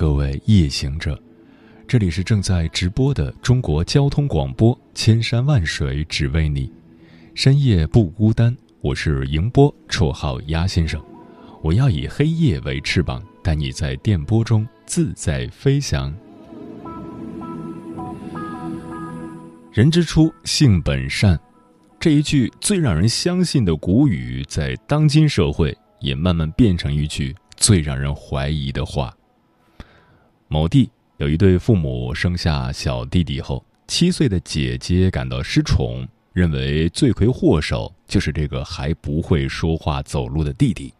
各位夜行者，这里是正在直播的中国交通广播《千山万水只为你》，深夜不孤单。我是迎波，绰号鸭先生。我要以黑夜为翅膀，带你在电波中自在飞翔。人之初，性本善，这一句最让人相信的古语，在当今社会也慢慢变成一句最让人怀疑的话。某地有一对父母生下小弟弟后，七岁的姐姐感到失宠，认为罪魁祸首就是这个还不会说话走路的弟弟，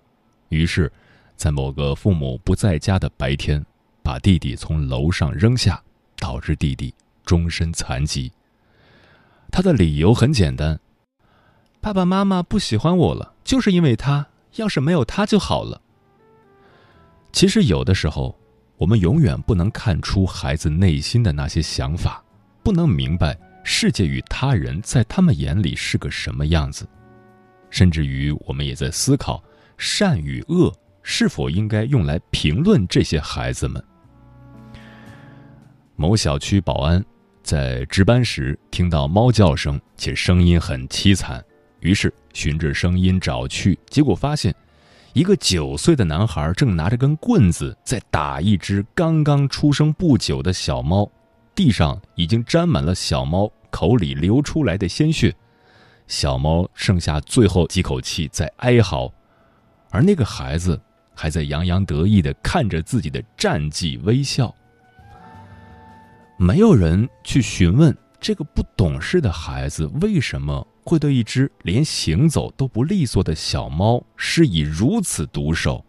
于是，在某个父母不在家的白天，把弟弟从楼上扔下，导致弟弟终身残疾。他的理由很简单：爸爸妈妈不喜欢我了，就是因为他，要是没有他就好了。其实有的时候。我们永远不能看出孩子内心的那些想法，不能明白世界与他人在他们眼里是个什么样子，甚至于我们也在思考善与恶是否应该用来评论这些孩子们。某小区保安在值班时听到猫叫声，且声音很凄惨，于是循着声音找去，结果发现。一个九岁的男孩正拿着根棍子在打一只刚刚出生不久的小猫，地上已经沾满了小猫口里流出来的鲜血，小猫剩下最后几口气在哀嚎，而那个孩子还在洋洋得意地看着自己的战绩微笑。没有人去询问这个不懂事的孩子为什么。会对一只连行走都不利索的小猫施以如此毒手，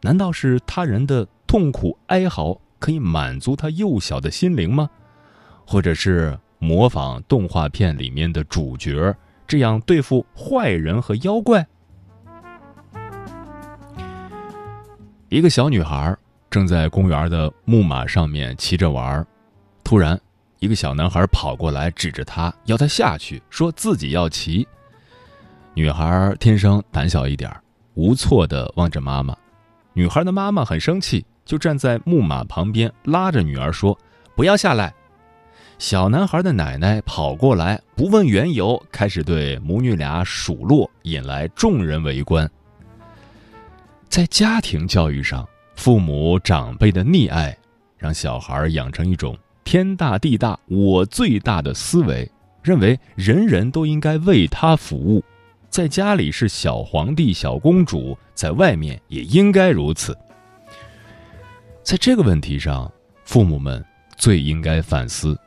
难道是他人的痛苦哀嚎可以满足他幼小的心灵吗？或者是模仿动画片里面的主角这样对付坏人和妖怪？一个小女孩正在公园的木马上面骑着玩，突然。一个小男孩跑过来，指着他要他下去，说自己要骑。女孩天生胆小一点，无措的望着妈妈。女孩的妈妈很生气，就站在木马旁边拉着女儿说：“不要下来。”小男孩的奶奶跑过来，不问缘由，开始对母女俩数落，引来众人围观。在家庭教育上，父母长辈的溺爱，让小孩养成一种。天大地大，我最大的思维认为，人人都应该为他服务，在家里是小皇帝、小公主，在外面也应该如此。在这个问题上，父母们最应该反思：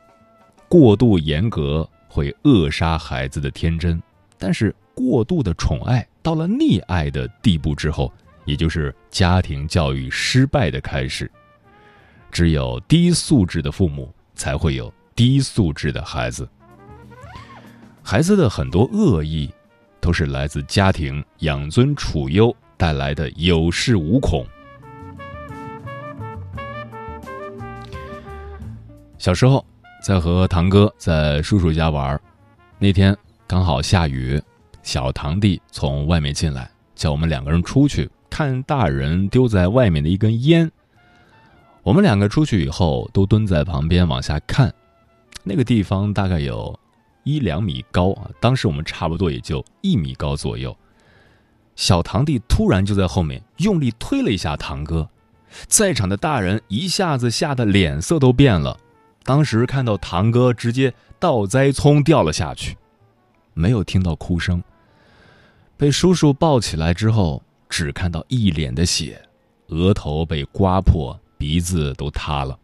过度严格会扼杀孩子的天真，但是过度的宠爱到了溺爱的地步之后，也就是家庭教育失败的开始。只有低素质的父母，才会有低素质的孩子。孩子的很多恶意，都是来自家庭养尊处优带来的有恃无恐。小时候，在和堂哥在叔叔家玩，那天刚好下雨，小堂弟从外面进来，叫我们两个人出去看大人丢在外面的一根烟。我们两个出去以后，都蹲在旁边往下看，那个地方大概有一两米高啊。当时我们差不多也就一米高左右。小堂弟突然就在后面用力推了一下堂哥，在场的大人一下子吓得脸色都变了。当时看到堂哥直接倒栽葱掉了下去，没有听到哭声。被叔叔抱起来之后，只看到一脸的血，额头被刮破。鼻子都塌了。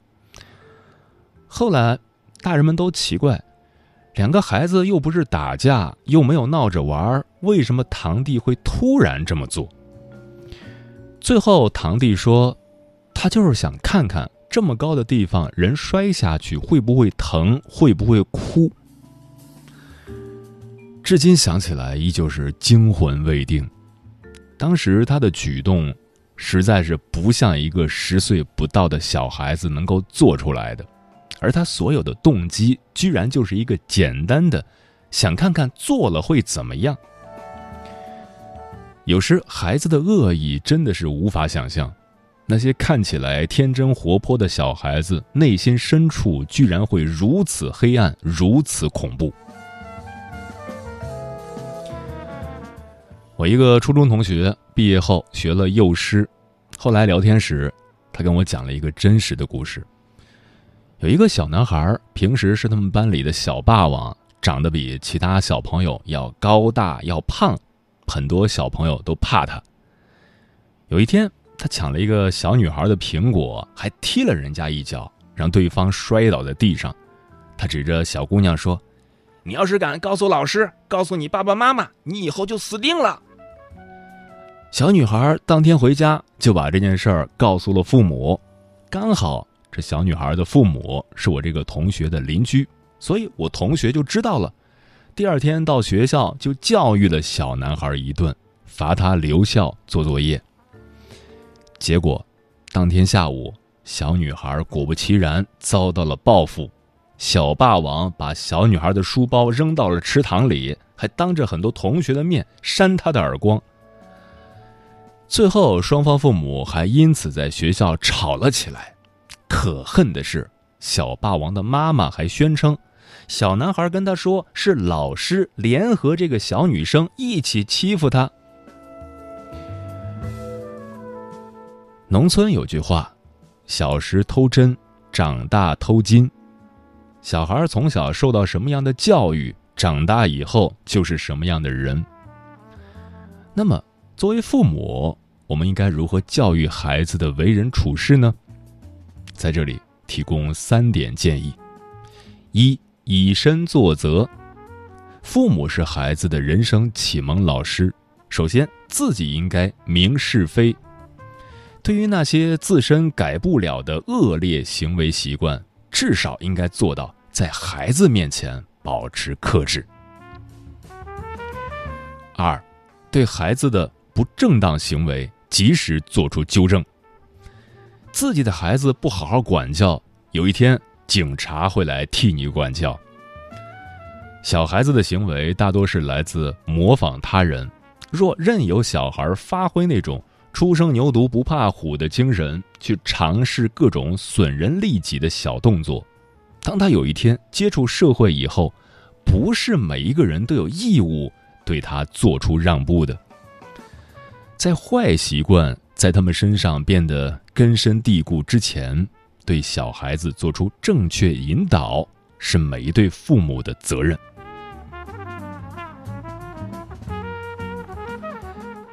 后来，大人们都奇怪，两个孩子又不是打架，又没有闹着玩，为什么堂弟会突然这么做？最后，堂弟说，他就是想看看这么高的地方，人摔下去会不会疼？会不会哭？至今想起来，依旧是惊魂未定。当时他的举动，实在是不像一个十岁不到的小孩子能够做出来的，而他所有的动机，居然就是一个简单的，想看看做了会怎么样。有时孩子的恶意真的是无法想象，那些看起来天真活泼的小孩子，内心深处居然会如此黑暗，如此恐怖。我一个初中同学毕业后学了幼师，后来聊天时，他跟我讲了一个真实的故事。有一个小男孩，平时是他们班里的小霸王，长得比其他小朋友要高大要胖，很多小朋友都怕他。有一天，他抢了一个小女孩的苹果，还踢了人家一脚，让对方摔倒在地上。他指着小姑娘说：“你要是敢告诉老师，告诉你爸爸妈妈，你以后就死定了。”小女孩当天回家就把这件事儿告诉了父母，刚好这小女孩的父母是我这个同学的邻居，所以我同学就知道了。第二天到学校就教育了小男孩一顿，罚他留校做作业。结果，当天下午，小女孩果不其然遭到了报复，小霸王把小女孩的书包扔到了池塘里，还当着很多同学的面扇她的耳光。最后，双方父母还因此在学校吵了起来。可恨的是，小霸王的妈妈还宣称，小男孩跟他说是老师联合这个小女生一起欺负他。农村有句话：“小时偷针，长大偷金。”小孩从小受到什么样的教育，长大以后就是什么样的人。那么，作为父母，我们应该如何教育孩子的为人处事呢？在这里提供三点建议：一、以身作则。父母是孩子的人生启蒙老师，首先自己应该明是非。对于那些自身改不了的恶劣行为习惯，至少应该做到在孩子面前保持克制。二、对孩子的不正当行为。及时做出纠正。自己的孩子不好好管教，有一天警察会来替你管教。小孩子的行为大多是来自模仿他人，若任由小孩发挥那种初生牛犊不怕虎的精神，去尝试各种损人利己的小动作，当他有一天接触社会以后，不是每一个人都有义务对他做出让步的。在坏习惯在他们身上变得根深蒂固之前，对小孩子做出正确引导是每一对父母的责任。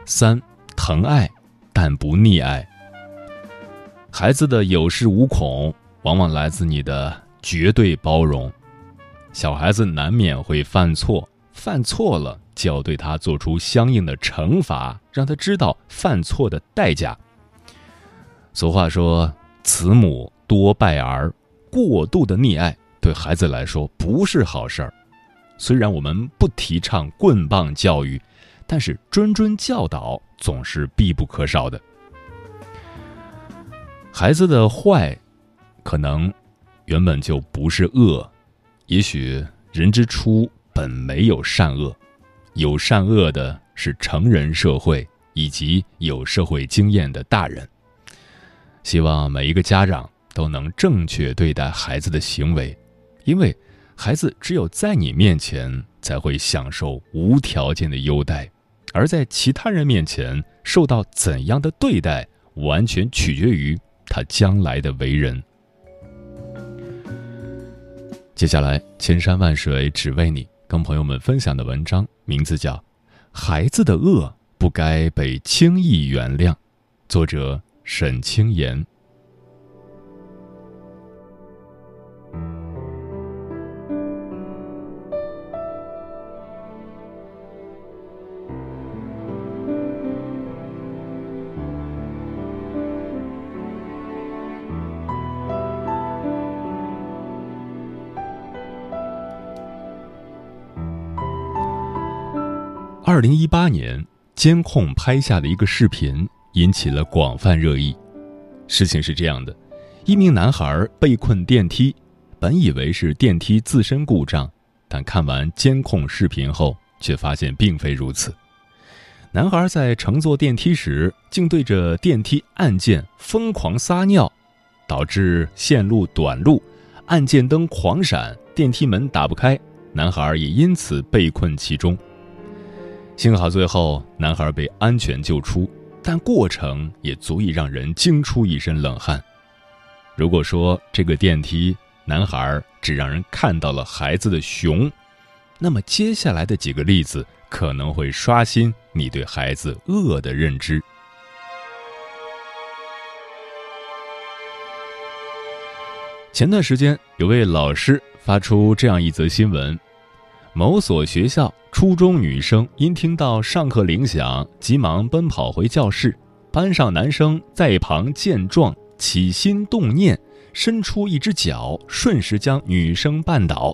三，疼爱，但不溺爱。孩子的有恃无恐，往往来自你的绝对包容。小孩子难免会犯错，犯错了。就要对他做出相应的惩罚，让他知道犯错的代价。俗话说：“慈母多败儿。”过度的溺爱对孩子来说不是好事儿。虽然我们不提倡棍棒教育，但是谆谆教导总是必不可少的。孩子的坏，可能原本就不是恶，也许人之初本没有善恶。有善恶的是成人社会以及有社会经验的大人。希望每一个家长都能正确对待孩子的行为，因为孩子只有在你面前才会享受无条件的优待，而在其他人面前受到怎样的对待，完全取决于他将来的为人。接下来，千山万水只为你。跟朋友们分享的文章名字叫《孩子的恶不该被轻易原谅》，作者沈清言。二零一八年，监控拍下的一个视频引起了广泛热议。事情是这样的：一名男孩被困电梯，本以为是电梯自身故障，但看完监控视频后，却发现并非如此。男孩在乘坐电梯时，竟对着电梯按键疯狂撒尿，导致线路短路，按键灯狂闪，电梯门打不开，男孩也因此被困其中。幸好最后男孩被安全救出，但过程也足以让人惊出一身冷汗。如果说这个电梯男孩只让人看到了孩子的熊，那么接下来的几个例子。可能会刷新你对孩子恶的认知。前段时间，有位老师发出这样一则新闻：某所学校初中女生因听到上课铃响，急忙奔跑回教室，班上男生在一旁见状，起心动念，伸出一只脚，瞬时将女生绊倒，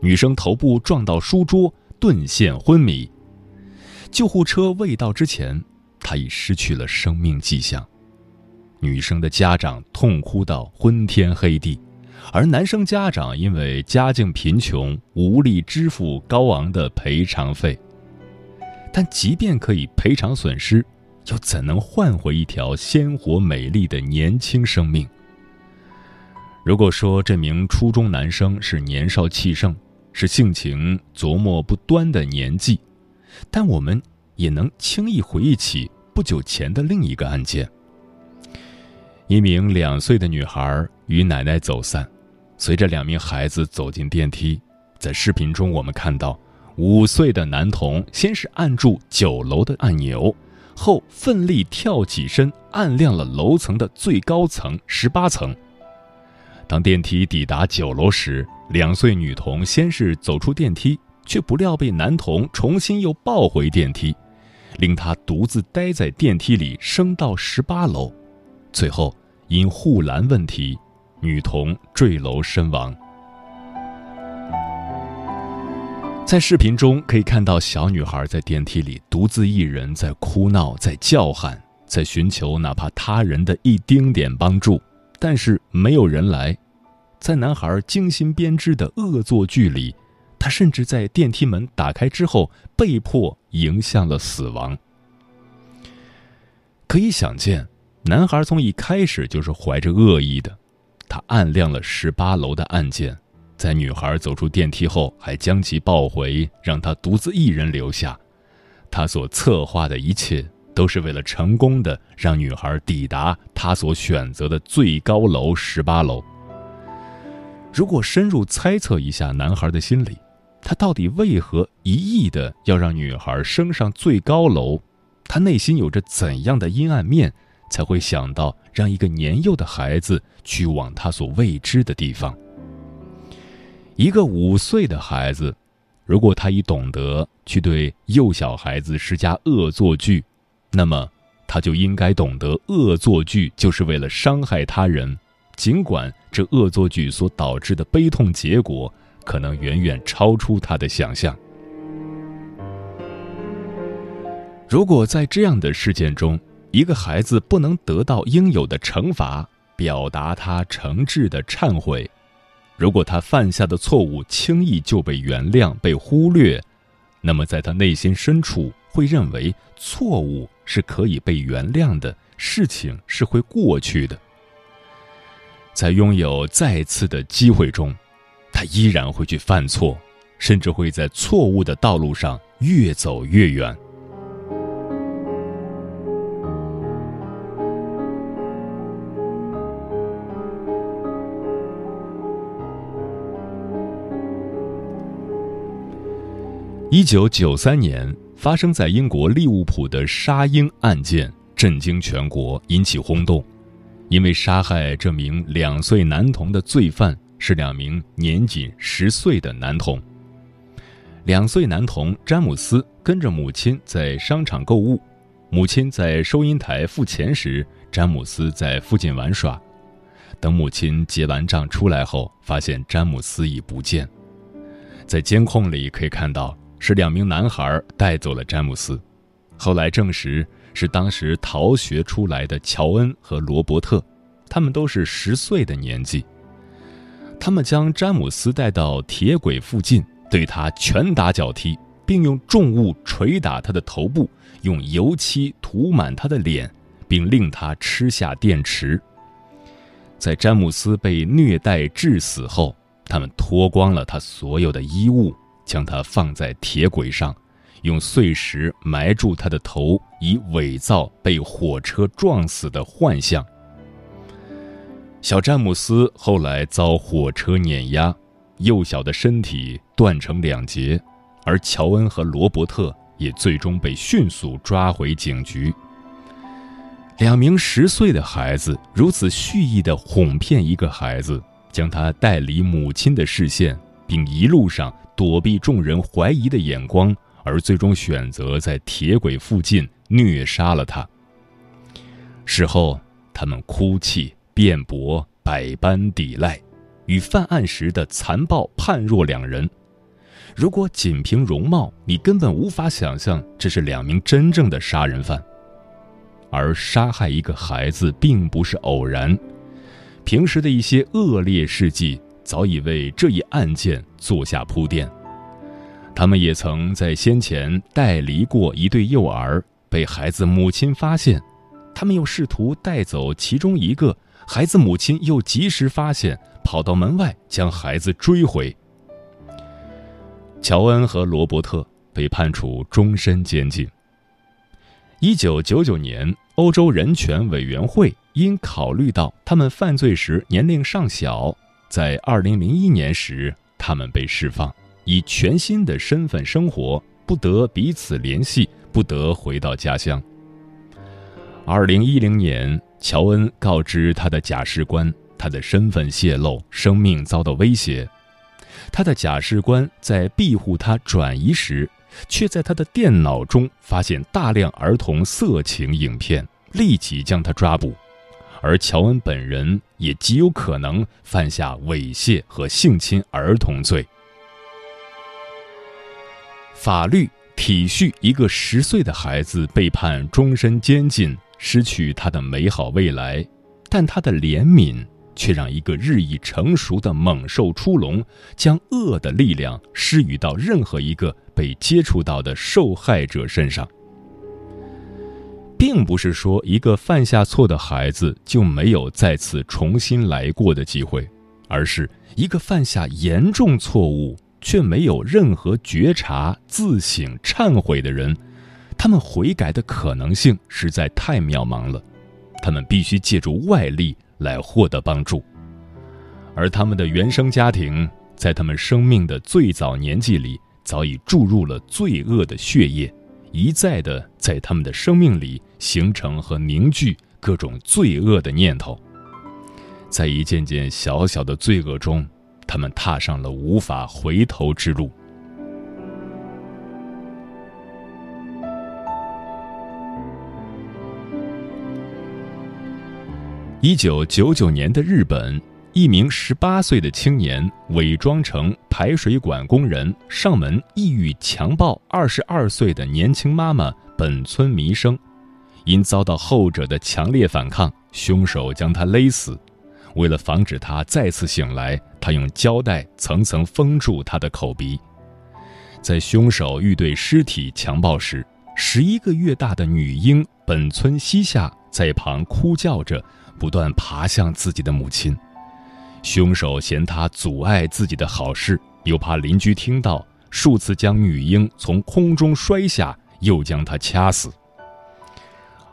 女生头部撞到书桌。顿现昏迷，救护车未到之前，他已失去了生命迹象。女生的家长痛哭到昏天黑地，而男生家长因为家境贫穷，无力支付高昂的赔偿费。但即便可以赔偿损失，又怎能换回一条鲜活美丽的年轻生命？如果说这名初中男生是年少气盛，是性情琢磨不端的年纪，但我们也能轻易回忆起不久前的另一个案件：一名两岁的女孩与奶奶走散，随着两名孩子走进电梯，在视频中我们看到，五岁的男童先是按住九楼的按钮，后奋力跳起身，按亮了楼层的最高层十八层。当电梯抵达九楼时，两岁女童先是走出电梯，却不料被男童重新又抱回电梯，令她独自待在电梯里升到十八楼，最后因护栏问题，女童坠楼身亡。在视频中可以看到，小女孩在电梯里独自一人在哭闹，在叫喊，在寻求哪怕他人的一丁点帮助，但是没有人来。在男孩精心编织的恶作剧里，他甚至在电梯门打开之后被迫迎向了死亡。可以想见，男孩从一开始就是怀着恶意的。他按亮了十八楼的按键，在女孩走出电梯后，还将其抱回，让她独自一人留下。他所策划的一切，都是为了成功的让女孩抵达他所选择的最高楼十八楼。如果深入猜测一下男孩的心理，他到底为何一意的要让女孩升上最高楼？他内心有着怎样的阴暗面，才会想到让一个年幼的孩子去往他所未知的地方？一个五岁的孩子，如果他已懂得去对幼小孩子施加恶作剧，那么他就应该懂得恶作剧就是为了伤害他人。尽管这恶作剧所导致的悲痛结果可能远远超出他的想象，如果在这样的事件中，一个孩子不能得到应有的惩罚，表达他诚挚的忏悔，如果他犯下的错误轻易就被原谅、被忽略，那么在他内心深处会认为错误是可以被原谅的，事情是会过去的。在拥有再次的机会中，他依然会去犯错，甚至会在错误的道路上越走越远。一九九三年发生在英国利物浦的杀婴案件震惊全国，引起轰动。因为杀害这名两岁男童的罪犯是两名年仅十岁的男童。两岁男童詹姆斯跟着母亲在商场购物，母亲在收银台付钱时，詹姆斯在附近玩耍。等母亲结完账出来后，发现詹姆斯已不见。在监控里可以看到，是两名男孩带走了詹姆斯，后来证实是当时逃学出来的乔恩和罗伯特，他们都是十岁的年纪。他们将詹姆斯带到铁轨附近，对他拳打脚踢，并用重物捶打他的头部，用油漆涂满他的脸，并令他吃下电池。在詹姆斯被虐待致死后，他们脱光了他所有的衣物，将他放在铁轨上，用碎石埋住他的头，以伪造被火车撞死的幻象。小詹姆斯后来遭火车碾压，幼小的身体断成两截，而乔恩和罗伯特也最终被迅速抓回警局。两名十岁的孩子如此蓄意地哄骗一个孩子，将他带离母亲的视线，并一路上躲避众人怀疑的眼光，而最终选择在铁轨附近虐杀了他。事后，他们哭泣。辩驳，百般抵赖，与犯案时的残暴判若两人。如果仅凭容貌，你根本无法想象这是两名真正的杀人犯。而杀害一个孩子并不是偶然，平时的一些恶劣事迹早已为这一案件做下铺垫。他们也曾在先前带离过一对幼儿，被孩子母亲发现，他们又试图带走其中一个。孩子母亲又及时发现，跑到门外将孩子追回。乔恩和罗伯特被判处终身监禁。一九九九年，欧洲人权委员会因考虑到他们犯罪时年龄尚小，在二零零一年时，他们被释放，以全新的身份生活，不得彼此联系，不得回到家乡。二零一零年。乔恩告知他的假释官，他的身份泄露，生命遭到威胁。他的假释官在庇护他转移时，却在他的电脑中发现大量儿童色情影片，立即将他抓捕。而乔恩本人也极有可能犯下猥亵和性侵儿童罪。法律体恤一个十岁的孩子被判终身监禁。失去他的美好未来，但他的怜悯却让一个日益成熟的猛兽出笼，将恶的力量施予到任何一个被接触到的受害者身上。并不是说一个犯下错的孩子就没有再次重新来过的机会，而是一个犯下严重错误却没有任何觉察、自省、忏悔的人。他们悔改的可能性实在太渺茫了，他们必须借助外力来获得帮助，而他们的原生家庭在他们生命的最早年纪里早已注入了罪恶的血液，一再的在他们的生命里形成和凝聚各种罪恶的念头，在一件件小小的罪恶中，他们踏上了无法回头之路。一九九九年的日本，一名十八岁的青年伪装成排水管工人，上门意欲强暴二十二岁的年轻妈妈本村弥生。因遭到后者的强烈反抗，凶手将她勒死。为了防止她再次醒来，他用胶带层层封住她的口鼻。在凶手欲对尸体强暴时，十一个月大的女婴本村西夏在一旁哭叫着。不断爬向自己的母亲，凶手嫌他阻碍自己的好事，又怕邻居听到，数次将女婴从空中摔下，又将她掐死。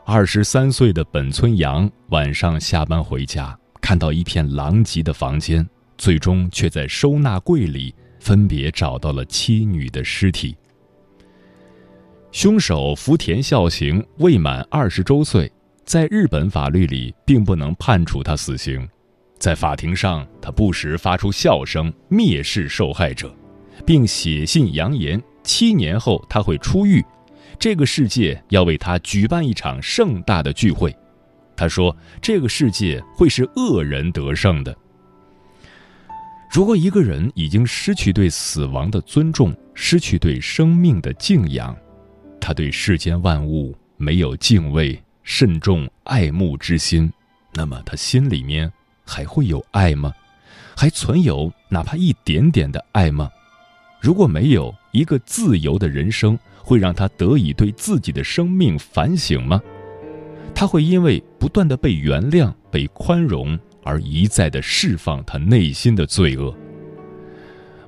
二十三岁的本村阳晚上下班回家，看到一片狼藉的房间，最终却在收纳柜里分别找到了妻女的尸体。凶手福田孝行未满二十周岁。在日本法律里，并不能判处他死刑。在法庭上，他不时发出笑声，蔑视受害者，并写信扬言七年后他会出狱，这个世界要为他举办一场盛大的聚会。他说：“这个世界会是恶人得胜的。”如果一个人已经失去对死亡的尊重，失去对生命的敬仰，他对世间万物没有敬畏、慎重、爱慕之心，那么他心里面还会有爱吗？还存有哪怕一点点的爱吗？如果没有，一个自由的人生会让他得以对自己的生命反省吗？他会因为不断的被原谅、被宽容。而一再的释放他内心的罪恶。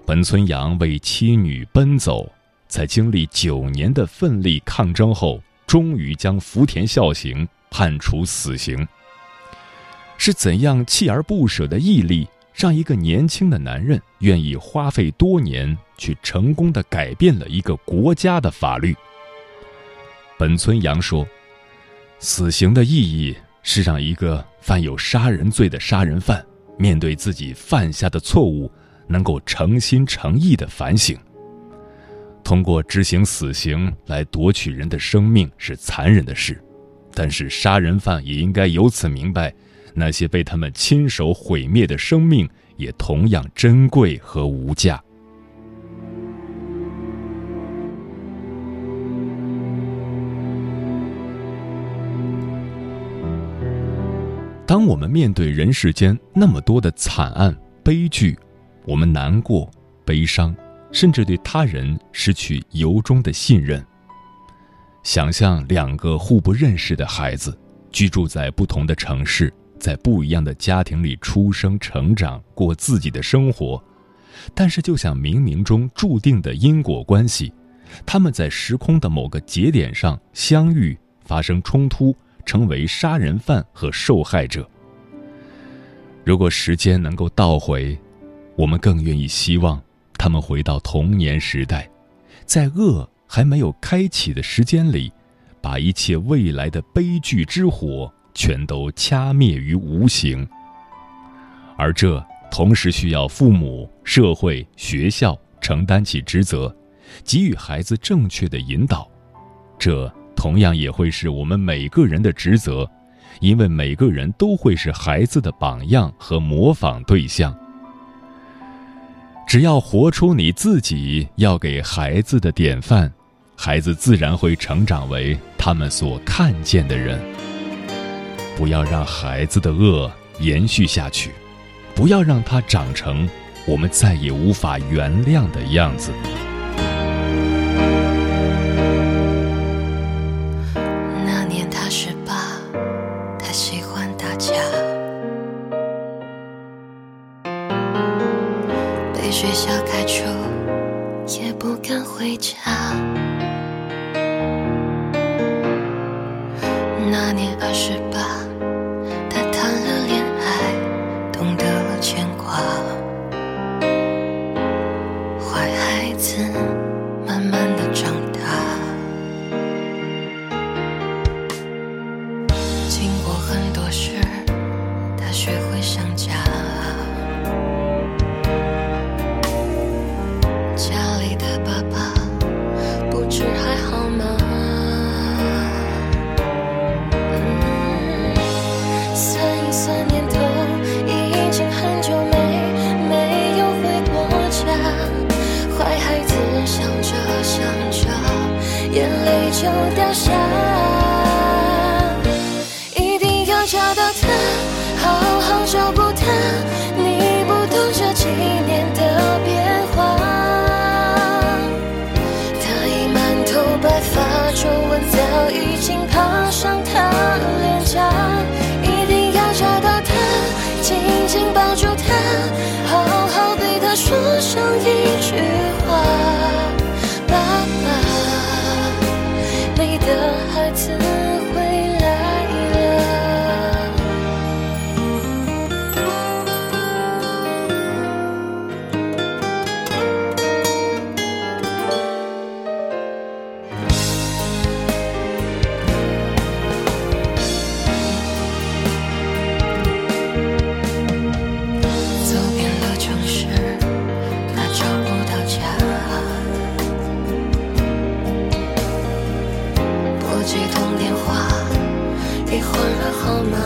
本村阳为妻女奔走，在经历九年的奋力抗争后，终于将福田孝行判处死刑。是怎样锲而不舍的毅力，让一个年轻的男人愿意花费多年，去成功的改变了一个国家的法律？本村阳说：“死刑的意义。”是让一个犯有杀人罪的杀人犯面对自己犯下的错误，能够诚心诚意的反省。通过执行死刑来夺取人的生命是残忍的事，但是杀人犯也应该由此明白，那些被他们亲手毁灭的生命也同样珍贵和无价。当我们面对人世间那么多的惨案悲剧，我们难过、悲伤，甚至对他人失去由衷的信任。想象两个互不认识的孩子，居住在不同的城市，在不一样的家庭里出生、成长，过自己的生活，但是就像冥冥中注定的因果关系，他们在时空的某个节点上相遇，发生冲突。成为杀人犯和受害者。如果时间能够倒回，我们更愿意希望他们回到童年时代，在恶还没有开启的时间里，把一切未来的悲剧之火全都掐灭于无形。而这同时需要父母、社会、学校承担起职责，给予孩子正确的引导。这。同样也会是我们每个人的职责，因为每个人都会是孩子的榜样和模仿对象。只要活出你自己要给孩子的典范，孩子自然会成长为他们所看见的人。不要让孩子的恶延续下去，不要让他长成我们再也无法原谅的样子。几通电话，一会儿的号码。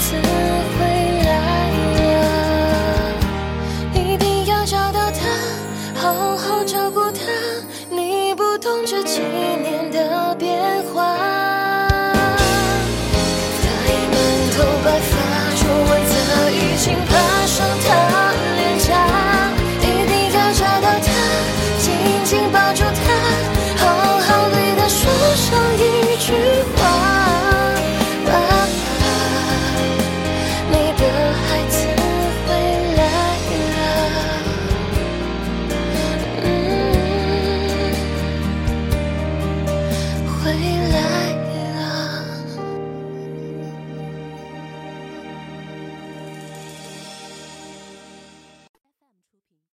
次。